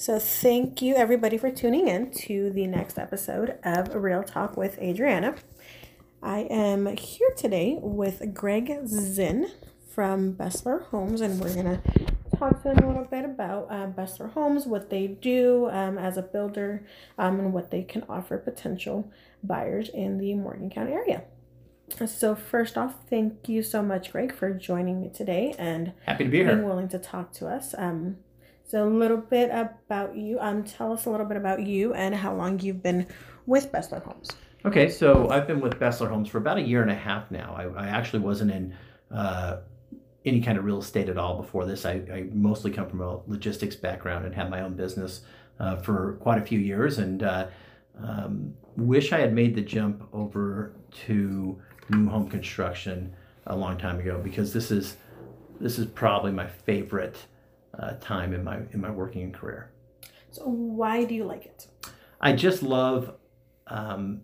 So, thank you everybody for tuning in to the next episode of Real Talk with Adriana. I am here today with Greg Zinn from Bessler Homes, and we're going to talk to him a little bit about uh, Bessler Homes, what they do um, as a builder, um, and what they can offer potential buyers in the Morgan County area. So, first off, thank you so much, Greg, for joining me today and happy to be here. Being willing to talk to us. Um, so, a little bit about you. Um, tell us a little bit about you and how long you've been with Bessler Homes. Okay, so I've been with Bessler Homes for about a year and a half now. I, I actually wasn't in uh, any kind of real estate at all before this. I, I, mostly come from a logistics background and had my own business uh, for quite a few years, and uh, um, wish I had made the jump over to new home construction a long time ago because this is this is probably my favorite uh, time in my in my working career. So why do you like it? I just love, um,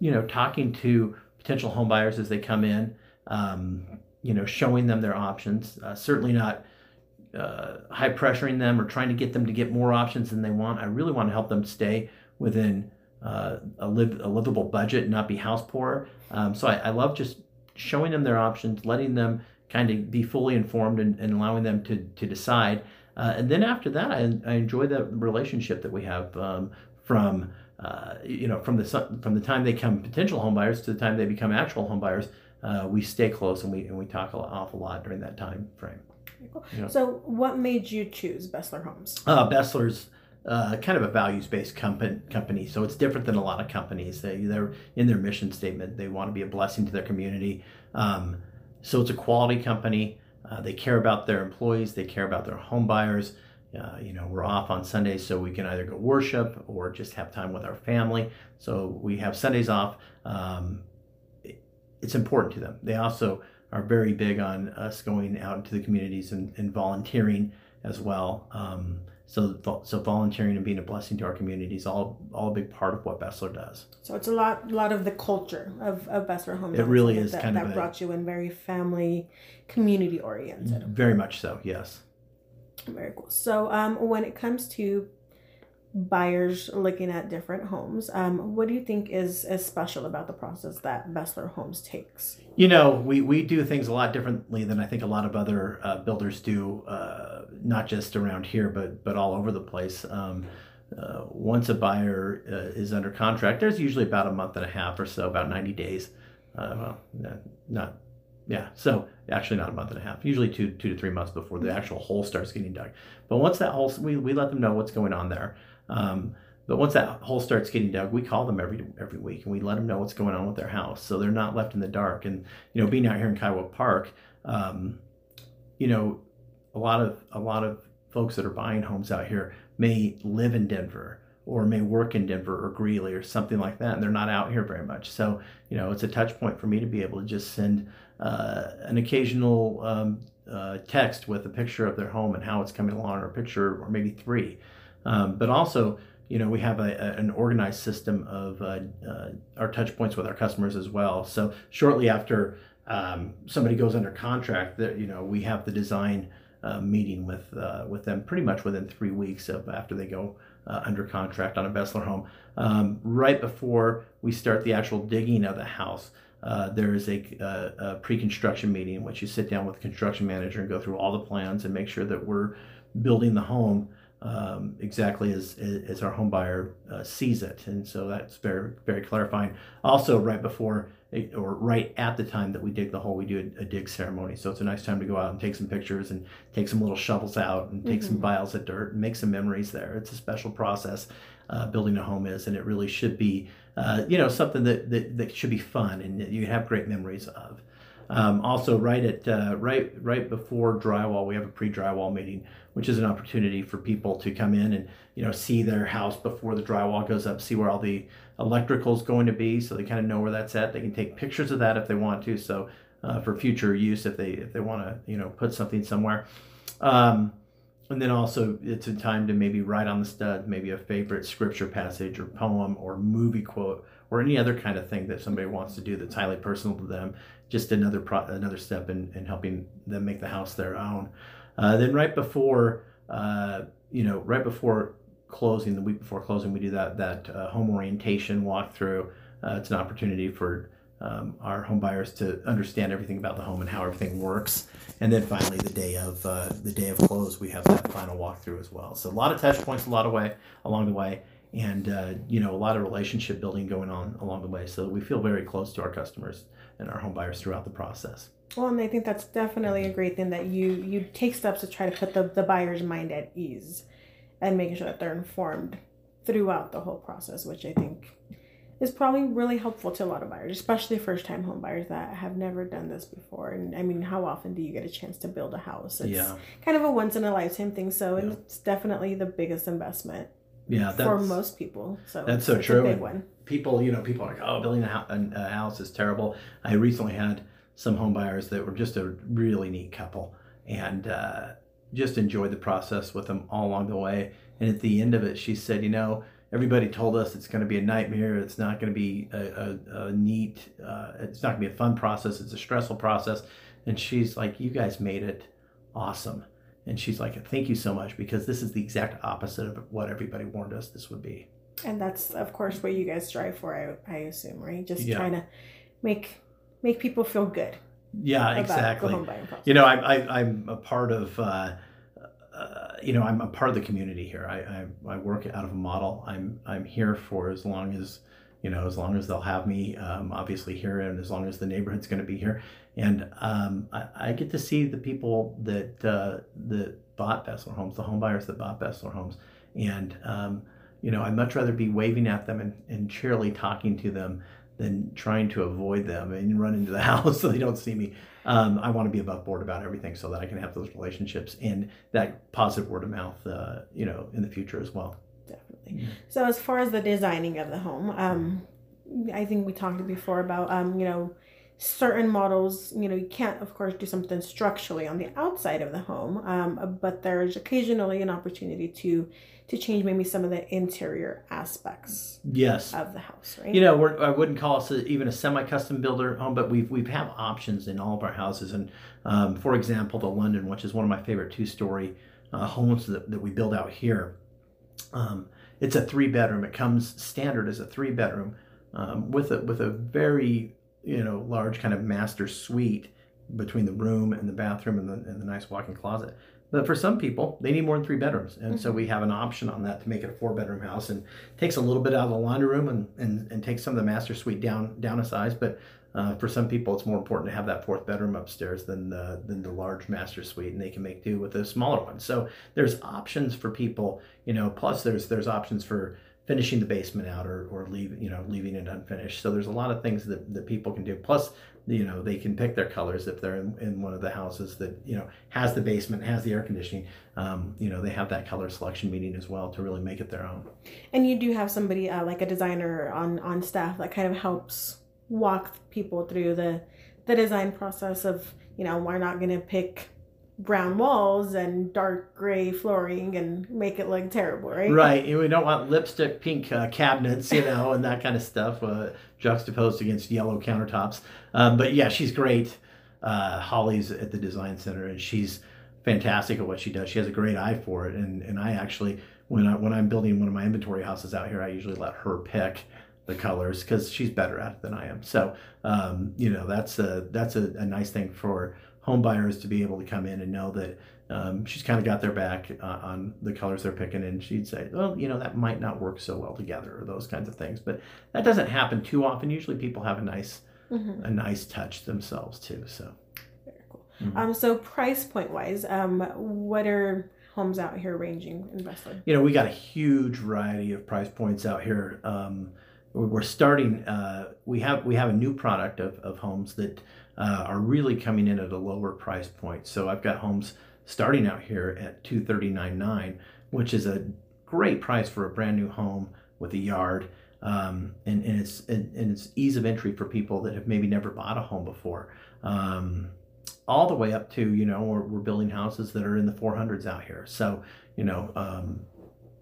you know, talking to potential home buyers as they come in. Um, you know, showing them their options. Uh, certainly not uh, high pressuring them or trying to get them to get more options than they want. I really want to help them stay within uh, a, live, a livable budget and not be house poor. Um, so I, I, love just showing them their options, letting them kind of be fully informed and, and allowing them to, to decide. Uh, and then after that, I, I enjoy the relationship that we have um, from uh, you know from the from the time they come potential homebuyers to the time they become actual homebuyers. Uh, we stay close and we and we talk an awful lot during that time frame. Cool. You know? So, what made you choose Bessler Homes? Uh, Bessler's uh, kind of a values-based company, company, so it's different than a lot of companies. They, they're in their mission statement. They want to be a blessing to their community. Um, so it's a quality company. Uh, they care about their employees. They care about their home buyers. Uh, you know, we're off on Sundays, so we can either go worship or just have time with our family. So we have Sundays off. Um, it, it's important to them. They also are very big on us going out into the communities and, and volunteering as well. Um, so, so volunteering and being a blessing to our community is all all a big part of what Bessler does. So it's a lot lot of the culture of, of Bessler Home. It really is that, kind that of that brought you in very family, community oriented. Very much so. Yes. Very cool. So um, when it comes to buyers looking at different homes. Um, what do you think is, is special about the process that Bessler Homes takes? You know, we, we do things a lot differently than I think a lot of other uh, builders do, uh, not just around here, but, but all over the place. Um, uh, once a buyer uh, is under contract, there's usually about a month and a half or so, about 90 days. Uh, well, not, not yeah, so actually not a month and a half, usually two two to three months before the actual hole starts getting dug. But once that hole, we, we let them know what's going on there. Um, but once that hole starts getting dug, we call them every every week and we let them know what's going on with their house, so they're not left in the dark. And you know, being out here in Kiowa Park, um, you know, a lot of a lot of folks that are buying homes out here may live in Denver or may work in Denver or Greeley or something like that, and they're not out here very much. So you know, it's a touch point for me to be able to just send uh, an occasional um, uh, text with a picture of their home and how it's coming along, or a picture, or maybe three um, but also, you know, we have a, a, an organized system of uh, uh, our touch points with our customers as well. So shortly after um, somebody goes under contract, that you know, we have the design uh, meeting with uh, with them pretty much within three weeks of after they go uh, under contract on a Bessler home. Um, right before we start the actual digging of the house. Uh, there is a, a, a, pre-construction meeting in which you sit down with the construction manager and go through all the plans and make sure that we're building the home um, exactly as, as our home buyer uh, sees it. And so that's very, very clarifying. Also, right before or right at the time that we dig the hole, we do a, a, dig ceremony. So it's a nice time to go out and take some pictures and take some little shovels out and take mm-hmm. some vials of dirt and make some memories there. It's a special process. Uh, building a home is, and it really should be, uh, you know, something that, that, that should be fun and that you have great memories of. Um, also, right at uh, right right before drywall, we have a pre-drywall meeting, which is an opportunity for people to come in and you know see their house before the drywall goes up, see where all the electrical is going to be, so they kind of know where that's at. They can take pictures of that if they want to, so uh, for future use if they if they want to you know put something somewhere. Um, and then also it's a time to maybe write on the stud maybe a favorite scripture passage or poem or movie quote or any other kind of thing that somebody wants to do that's highly personal to them just another pro- another step in, in helping them make the house their own uh, then right before uh, you know right before closing, the week before closing, we do that that uh, home orientation walkthrough. Uh, it's an opportunity for um, our home buyers to understand everything about the home and how everything works. And then finally, the day of uh, the day of close, we have that final walkthrough as well. So a lot of touch points, a lot of way along the way, and uh, you know a lot of relationship building going on along the way. So we feel very close to our customers and our home buyers throughout the process. Well, and I think that's definitely a great thing that you you take steps to try to put the, the buyer's mind at ease and making sure that they're informed throughout the whole process, which I think is probably really helpful to a lot of buyers, especially first time home buyers that have never done this before. And I mean, how often do you get a chance to build a house? It's Yeah. kind of a once in a lifetime thing. So Yeah. it's definitely the biggest investment Yeah, for most people. So that's so true. big one. people, you know, people are like, oh, building a, a house is terrible. I recently had some home buyers that were just a really neat couple and uh, just enjoyed the process with them all along the way. And at the end of it, she said, you know, everybody told us it's going to be a nightmare. It's not going to be a, a, a neat, uh, it's not going to be a fun process. It's a stressful process. And she's like, you guys made it awesome. And she's like, thank you so much because this is the exact opposite of what everybody warned us this would be. And that's of course what you guys strive for, I, I assume, right? Just Yeah. trying to make make people feel good Yeah, exactly. the home buying process. You know, I, I, I'm a part of, uh, uh, you know, I'm a part of the community here. I, I, I work out of a model. I'm, I'm here for as long as, you know, as long as they'll have me, um, obviously here, and as long as the neighborhood's going to be here. And um, I, I get to see the people that uh, that bought Bessler homes, the home buyers that bought Bessler homes, and um, you know, I'd much rather be waving at them and, and cheerily talking to them than trying to avoid them and run into the house so they don't see me. Um, I want to be above board about everything so that I can have those relationships and that positive word of mouth, uh, you know, in the future as well. Definitely. So as far as the designing of the home, um, I think we talked before about um, you know, certain models, you know, you can't of course do something structurally on the outside of the home, um, but there's occasionally an opportunity to to change maybe some of the interior aspects Yes. of the house, right? You know, we're, I wouldn't call us a, even a semi-custom builder home, but we've we have options in all of our houses. And um, for example, the London, which is one of my favorite two-story uh, homes that, that we build out here, um, it's a three-bedroom. It comes standard as a three-bedroom um, with a with a very you know large kind of master suite between the room and the bathroom and the, and the nice walk-in closet. But for some people, they need more than three bedrooms, and so we have an option on that to make it a four-bedroom house, and takes a little bit out of the laundry room and, and, and takes some of the master suite down down a size. But uh, for some people, it's more important to have that fourth bedroom upstairs than the than the large master suite, and they can make do with a smaller one. So there's options for people, you know. Plus, there's there's options for finishing the basement out or, or leave you know leaving it unfinished. So there's a lot of things that, that people can do. Plus, you know, they can pick their colors if they're in, in one of the houses that you know has the basement, has the air conditioning. Um, you know, they have that color selection meeting as well to really make it their own. And you do have somebody uh, like a designer on on staff that kind of helps walk people through the the design process of you know we're not going to pick brown walls and dark gray flooring and make it look terrible, right? Right. And we don't want lipstick pink uh, cabinets, you know, and that kind of stuff uh, juxtaposed against yellow countertops. Um, but yeah, she's great. Uh, Holly's at the design center, and she's fantastic at what she does. She has a great eye for it, and and I actually when I when I'm building one of my inventory houses out here, I usually let her pick the colors because she's better at it than I am. So um, you know that's a that's a, a nice thing for home buyers to be able to come in and know that um, she's kind of got their back uh, on the colors they're picking, and she'd say, "Well, you know, that might not work so well together," or those kinds of things. But that doesn't happen too often. Usually, people have a nice Mhm. a nice touch themselves too. So Very cool. Mhm. Um, so price point wise, um, what are homes out here ranging in Westwood? you know, we got a huge variety of price points out here. Um, we- we're starting. Uh, we have we have a new product of, of homes that uh, are really coming in at a lower price point. So I've got homes starting out here at two thirty nine nine, which is a great price for a brand new home with a yard. Um, and, and it's and, and it's ease of entry for people that have maybe never bought a home before. Um, all the way up to you know we're, we're building houses that are in the 400s out here. So you know um,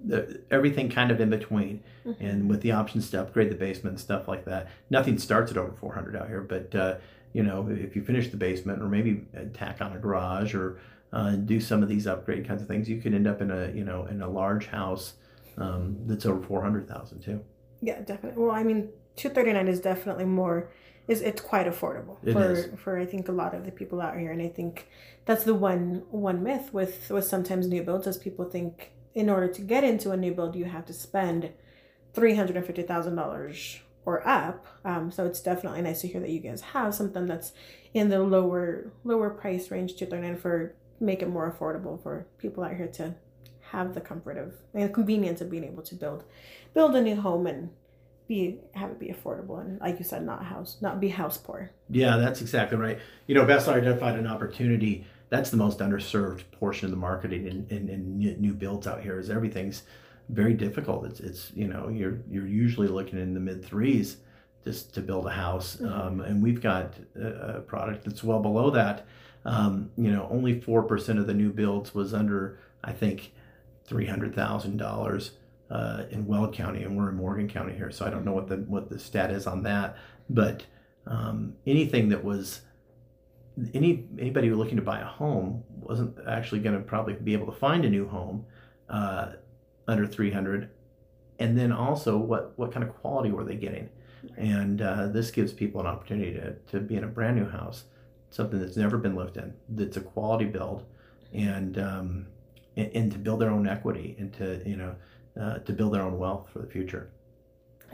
the, everything kind of in between Mhm. and with the options to upgrade the basement and stuff like that nothing starts at over 400 out here but uh, you know if you finish the basement or maybe tack on a garage or uh, do some of these upgrade kinds of things you could end up in a you know in a large house um, that's over four hundred thousand too. Yeah, definitely. Well, I mean, two thirty nine is definitely more. Is it's quite affordable It for is. for I think a lot of the people out here, and I think that's the one one myth with with sometimes new builds is people think in order to get into a new build you have to spend three hundred and fifty thousand dollars or up. Um, so it's definitely nice to hear that you guys have something that's in the lower lower price range, two thirty nine for make it more affordable for people out here to have the comfort of and the convenience of being able to build build a new home and be have it be affordable and like you said not house not be house poor Yeah, that's exactly right. You know, best identified an opportunity. That's the most underserved portion of the marketing in, in, in new builds out here. Is everything's very difficult. It's it's you know you're you're usually looking in the mid threes just to build a house, Mhm. um, and we've got a, a product that's well below that. Um, you know, only four percent of the new builds was under I think three hundred thousand dollars uh, in Weld County, and we're in Morgan County here, so I don't know what the what the stat is on that, but um, anything that was any anybody looking to buy a home wasn't actually going to probably be able to find a new home uh, under 300 and then also what what kind of quality were they getting? And uh, this gives people an opportunity to, to be in a brand new house something that's never been lived in that's a quality build and um, and, and to build their own equity and to you know uh, to build their own wealth for the future.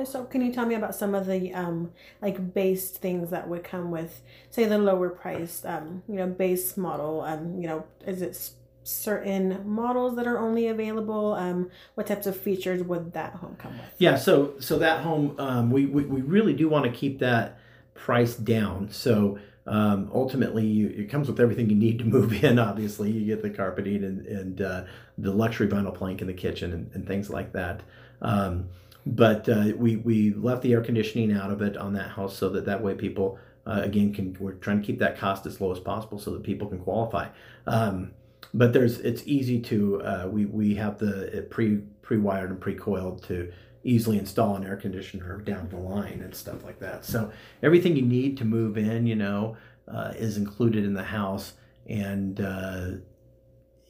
So can you tell me about some of the um like base things that would come with say the lower priced um you know base model um you know is it certain models that are only available um what types of features would that home come with Yeah, so so that home, um, we, we we really do want to keep that price down. So um, ultimately, you, it comes with everything you need to move in. Obviously, you get the carpeting and and uh, the luxury vinyl plank in the kitchen and, and things like that. Um, but uh, we we left the air conditioning out of it on that house so that that way people uh, again can we're trying to keep that cost as low as possible so that people can qualify. Um, but there's it's easy to uh, we we have the it pre pre wired and pre coiled to easily install an air conditioner down the line and stuff like that. So everything you need to move in, you know, uh, is included in the house, and uh,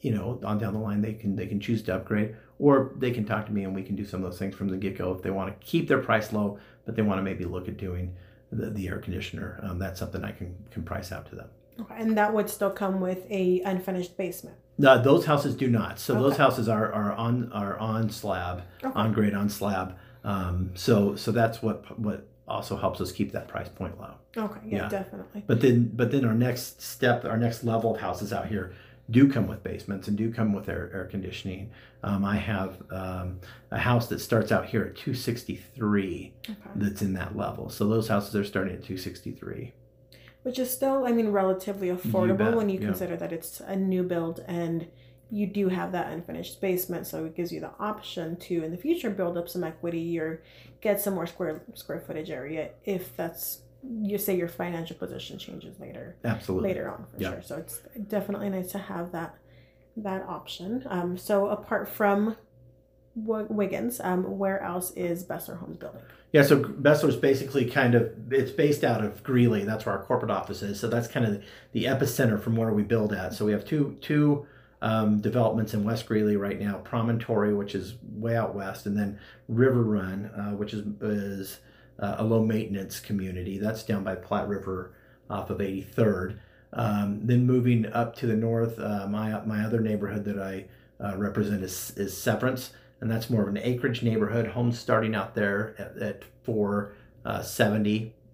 you know, on down the line they can they can choose to upgrade, or they can talk to me and we can do some of those things from the get go if they want to keep their price low, but they want to maybe look at doing the, the air conditioner. Um, that's something I can can price out to them. Okay. and that would still come with a unfinished basement No, those houses do not. So those houses are, are on are on slab, Okay. on grade, on slab. Um, so so that's what what also helps us keep that price point low. okay yeah, Yeah. definitely But then but then our next step, our next level of houses out here do come with basements and do come with air, air conditioning. Um, I have um, a house that starts out here at 263 okay that's in that level. So those houses are starting at 263. Which is still i mean relatively affordable when you yeah. consider that it's a new build and you do have that unfinished basement so it gives you the option to in the future build up some equity or get some more square square footage area if that's you say your financial position changes later Absolutely. later on for Yeah. sure so it's definitely nice to have that that option um so apart from Wiggins, um, where else is Bessler Homes building? Yeah, so Bessler's basically kind of it's based out of Greeley. That's where our corporate office is. So that's kind of the epicenter from where we build at. So we have two two um, developments in West Greeley right now: Promontory, which is way out west, and then River Run, uh, which is is uh, a low maintenance community. That's down by Platte River off of 83rd. Um, then moving up to the north, uh, my my other neighborhood that I uh, represent is is Severance and that's more of an acreage neighborhood. Homes starting out there at, at four uh,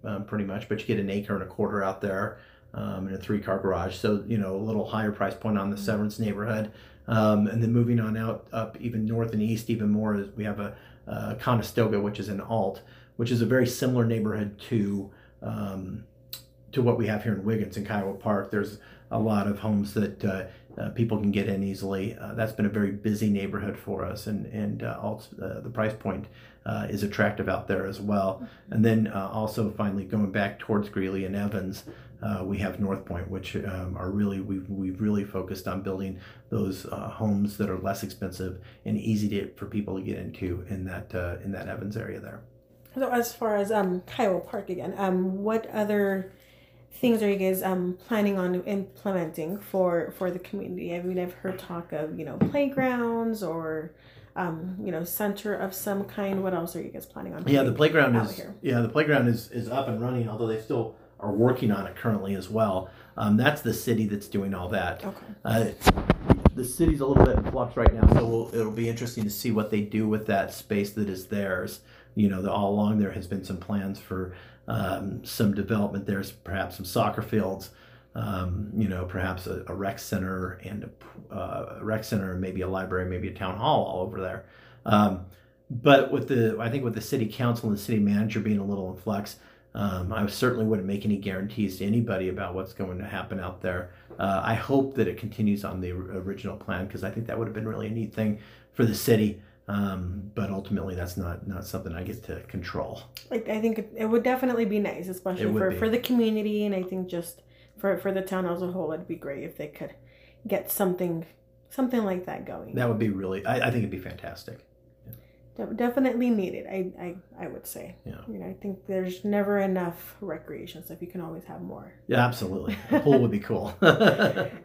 um, pretty much, but you get an acre and a quarter out there, um, and a three car garage. So you know a little higher price point on the Severance neighborhood, um, and then moving on out up even north and east even more is we have a, a Conestoga, which is an alt, which is a very similar neighborhood to. Um, to what we have here in Wiggins and Kiowa Park, there's a lot of homes that uh, uh, people can get in easily. Uh, that's been a very busy neighborhood for us, and and uh, also uh, the price point uh, is attractive out there as well. And then uh, also finally going back towards Greeley and Evans, uh, we have North Point, which um, are really we've we've really focused on building those uh, homes that are less expensive and easy to, for people to get into in that uh, in that Evans area there. So as far as um Kiowa Park again, um what other things are you guys um planning on implementing for for the community? I mean I've heard talk of, you know, playgrounds or um, you know, center of some kind. What else are you guys planning on? Yeah, the playground is here? yeah the playground is is up and running. Although they still are working on it currently as well. Um, that's the city that's doing all that. Okay. Uh, the city's a little bit in flux right now, so we'll, it'll be interesting to see what they do with that space that is theirs. You know, the, all along there has been some plans for um, some development. There's perhaps some soccer fields, um, you know, perhaps a, a rec center and a, uh, a rec center, and maybe a library, maybe a town hall all over there. Um, but with the, I think with the city council and the city manager being a little in flux, um, I certainly wouldn't make any guarantees to anybody about what's going to happen out there. Uh, I hope that it continues on the original plan because I think that would have been really a neat thing for the city. Um, but ultimately, that's not not something I get to control. Like I think it, it would definitely be nice, especially for be. for the community, and I think just for for the town as a whole, it'd be great if they could get something something like that going. That would be really. I, I think it'd be fantastic. De- definitely needed. I, I I would say. Yeah. You know, I think there's never enough recreation stuff. You can always have more. Yeah, absolutely. A pool would be cool.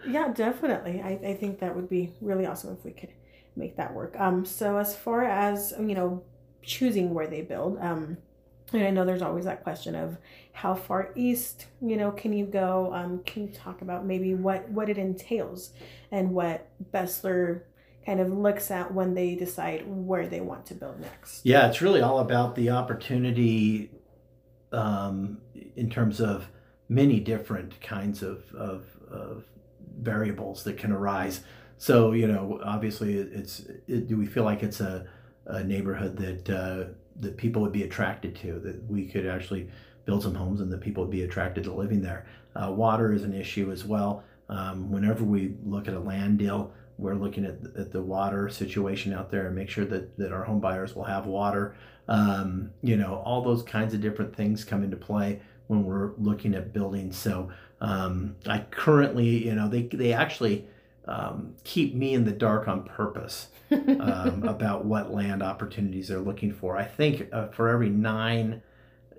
Yeah, definitely. I, I think that would be really awesome if we could make that work. Um, so as far as you know, choosing where they build, um, and I know there's always that question of how far east, you know, can you go? Um, can you talk about maybe what what it entails and what Bessler kind of looks at when they decide where they want to build next? Yeah, it's really all about the opportunity um, in terms of many different kinds of, of, of variables that can arise. So, you know, obviously, it's it, do we feel like it's a, a neighborhood that uh, that people would be attracted to, that we could actually build some homes and that people would be attracted to living there. Uh, water is an issue as well. Um, whenever we look at a land deal, we're looking at, at the water situation out there and make sure that, that our home buyers will have water. Um, you know, all those kinds of different things come into play when we're looking at buildings. So um, I currently, you know, they, they actually um, keep me in the dark on purpose um, about what land opportunities they're looking for. I think uh, for every nine,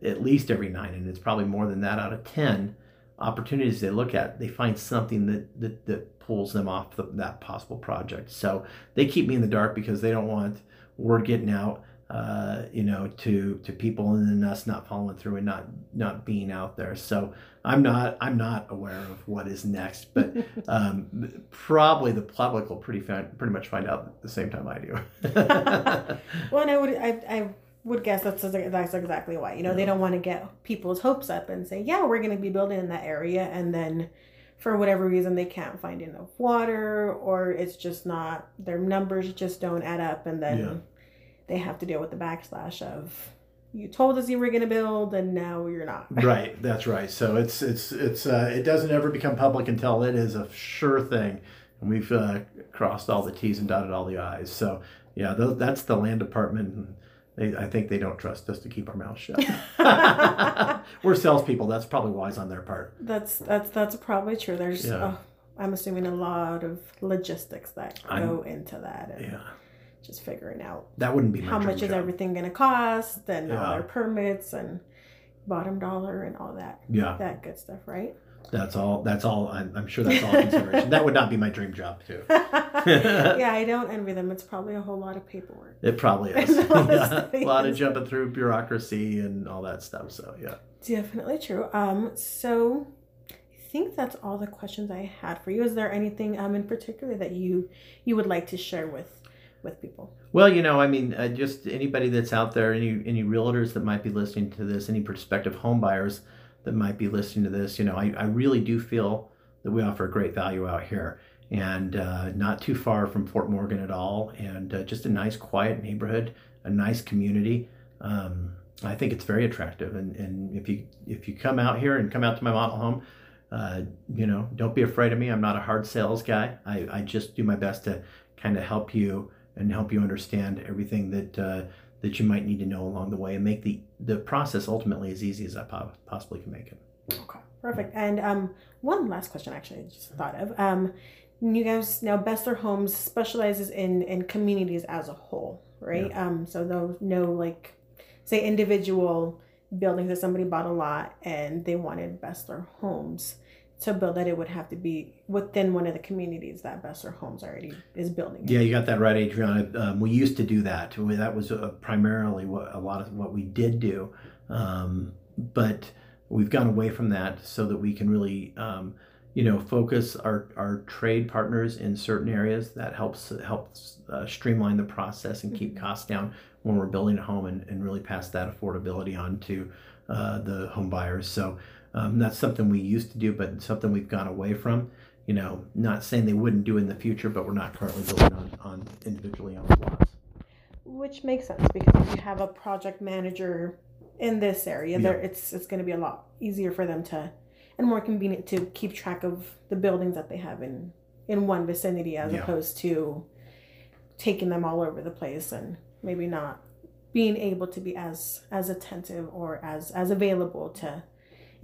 at least every nine, and it's probably more than that out of 10 opportunities they look at, they find something that, that, that pulls them off the, that possible project. So they keep me in the dark because they don't want word getting out, uh, you know, to, to people and then us not following through and not, not being out there. So I'm not, I'm not aware of what is next, but um, probably the public will pretty, pretty much find out at the same time I do. well, and I would I, I would guess that's that's exactly why. You know, they don't want to get people's hopes up and say, yeah, we're going to be building in that area, and then for whatever reason they can't find enough water, or it's just not their numbers just don't add up, and then Yeah. They have to deal with the backslash of you told us you were going to build, and now you're not. right that's right so it's it's it's uh, it doesn't ever become public until it is a sure thing and we've uh, crossed all the t's and dotted all the i's so yeah th- that's the land department and they, I think they don't trust us to keep our mouths shut. We're salespeople. That's probably wise on their part. That's that's that's probably true. There's, Yeah. uh, I'm assuming a lot of logistics that I'm- go into that, and Yeah, just figuring out that wouldn't be how much is job. everything going to cost, and all their permits and bottom dollar and all that Yeah, that good stuff, right? that's all. That's all. I'm, I'm sure that's all consideration. that would not be my dream job too. yeah, I don't envy them. It's probably a whole lot of paperwork. It probably is. Yeah, a lot of jumping through bureaucracy and all that stuff. So yeah. Definitely true. Um, so I think that's all the questions I had for you. Is there anything um in particular that you you would like to share with with people? Well, you know, I mean, uh, just anybody that's out there, any any realtors that might be listening to this, any prospective home buyers that might be listening to this, you know, I, I really do feel that we offer great value out here, and uh, not too far from Fort Morgan at all, and uh, just a nice, quiet neighborhood, a nice community. Um, I think it's very attractive, and, and if you if you come out here and come out to my model home, uh, you know, don't be afraid of me. I'm not a hard sales guy. I, I just do my best to kind of help you and help you understand everything that uh, that you might need to know along the way and make the the process ultimately as easy as I po- possibly can make it. Okay, perfect. And um, one last question actually I just thought of. Um, you guys now Bessler Homes specializes in in communities as a whole, right? Um, so those no like say individual buildings that somebody bought a lot and they wanted Bessler Homes to build that it would have to be within one of the communities that Bessler Homes already is building. Yeah, you got that right, Adriana. Um, we used to do that. That was uh, primarily what a lot of what we did do, um, but we've gone away from that so that we can really, um, you know, focus our, our trade partners in certain areas. That helps helps uh, streamline the process and keep mm-hmm. costs down when we're building a home, and, and really pass that affordability on to uh, the home buyers. So um, that's something we used to do, but something we've gone away from. You know, not saying they wouldn't do in the future, but we're not currently building on, on individually on lots. Which makes sense because if you have a project manager in this area, yeah. there it's it's going to be a lot easier for them to and more convenient to keep track of the buildings that they have in in one vicinity as yeah. opposed to taking them all over the place and maybe not being able to be as as attentive or as as available to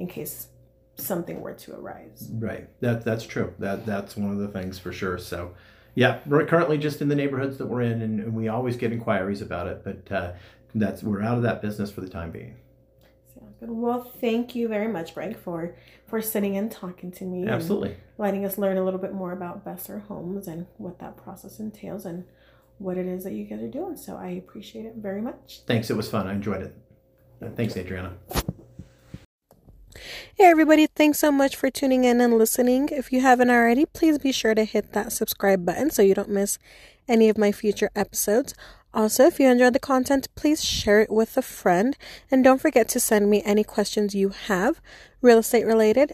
in case something were to arise. Right. That that's true. That that's one of the things for sure. So, yeah, we're currently just in the neighborhoods that we're in, and, and we always get inquiries about it. But uh, that's we're out of that business for the time being. Sounds good. Well, thank you very much, Greg, for for sitting and talking to me. Absolutely. letting us learn a little bit more about Bessler Homes and what that process entails and what it is that you guys are doing. So I appreciate it very much. Thanks. It was fun. I enjoyed it. Thanks, Adriana. Hey, everybody, thanks so much for tuning in and listening. If you haven't already, please be sure to hit that subscribe button so you don't miss any of my future episodes. Also, if you enjoyed the content, please share it with a friend. And don't forget to send me any questions you have, real estate related,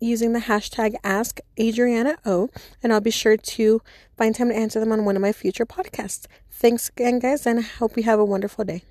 using the hashtag Ask Adriana O, and I'll be sure to find time to answer them on one of my future podcasts. Thanks again, guys, and I hope you have a wonderful day.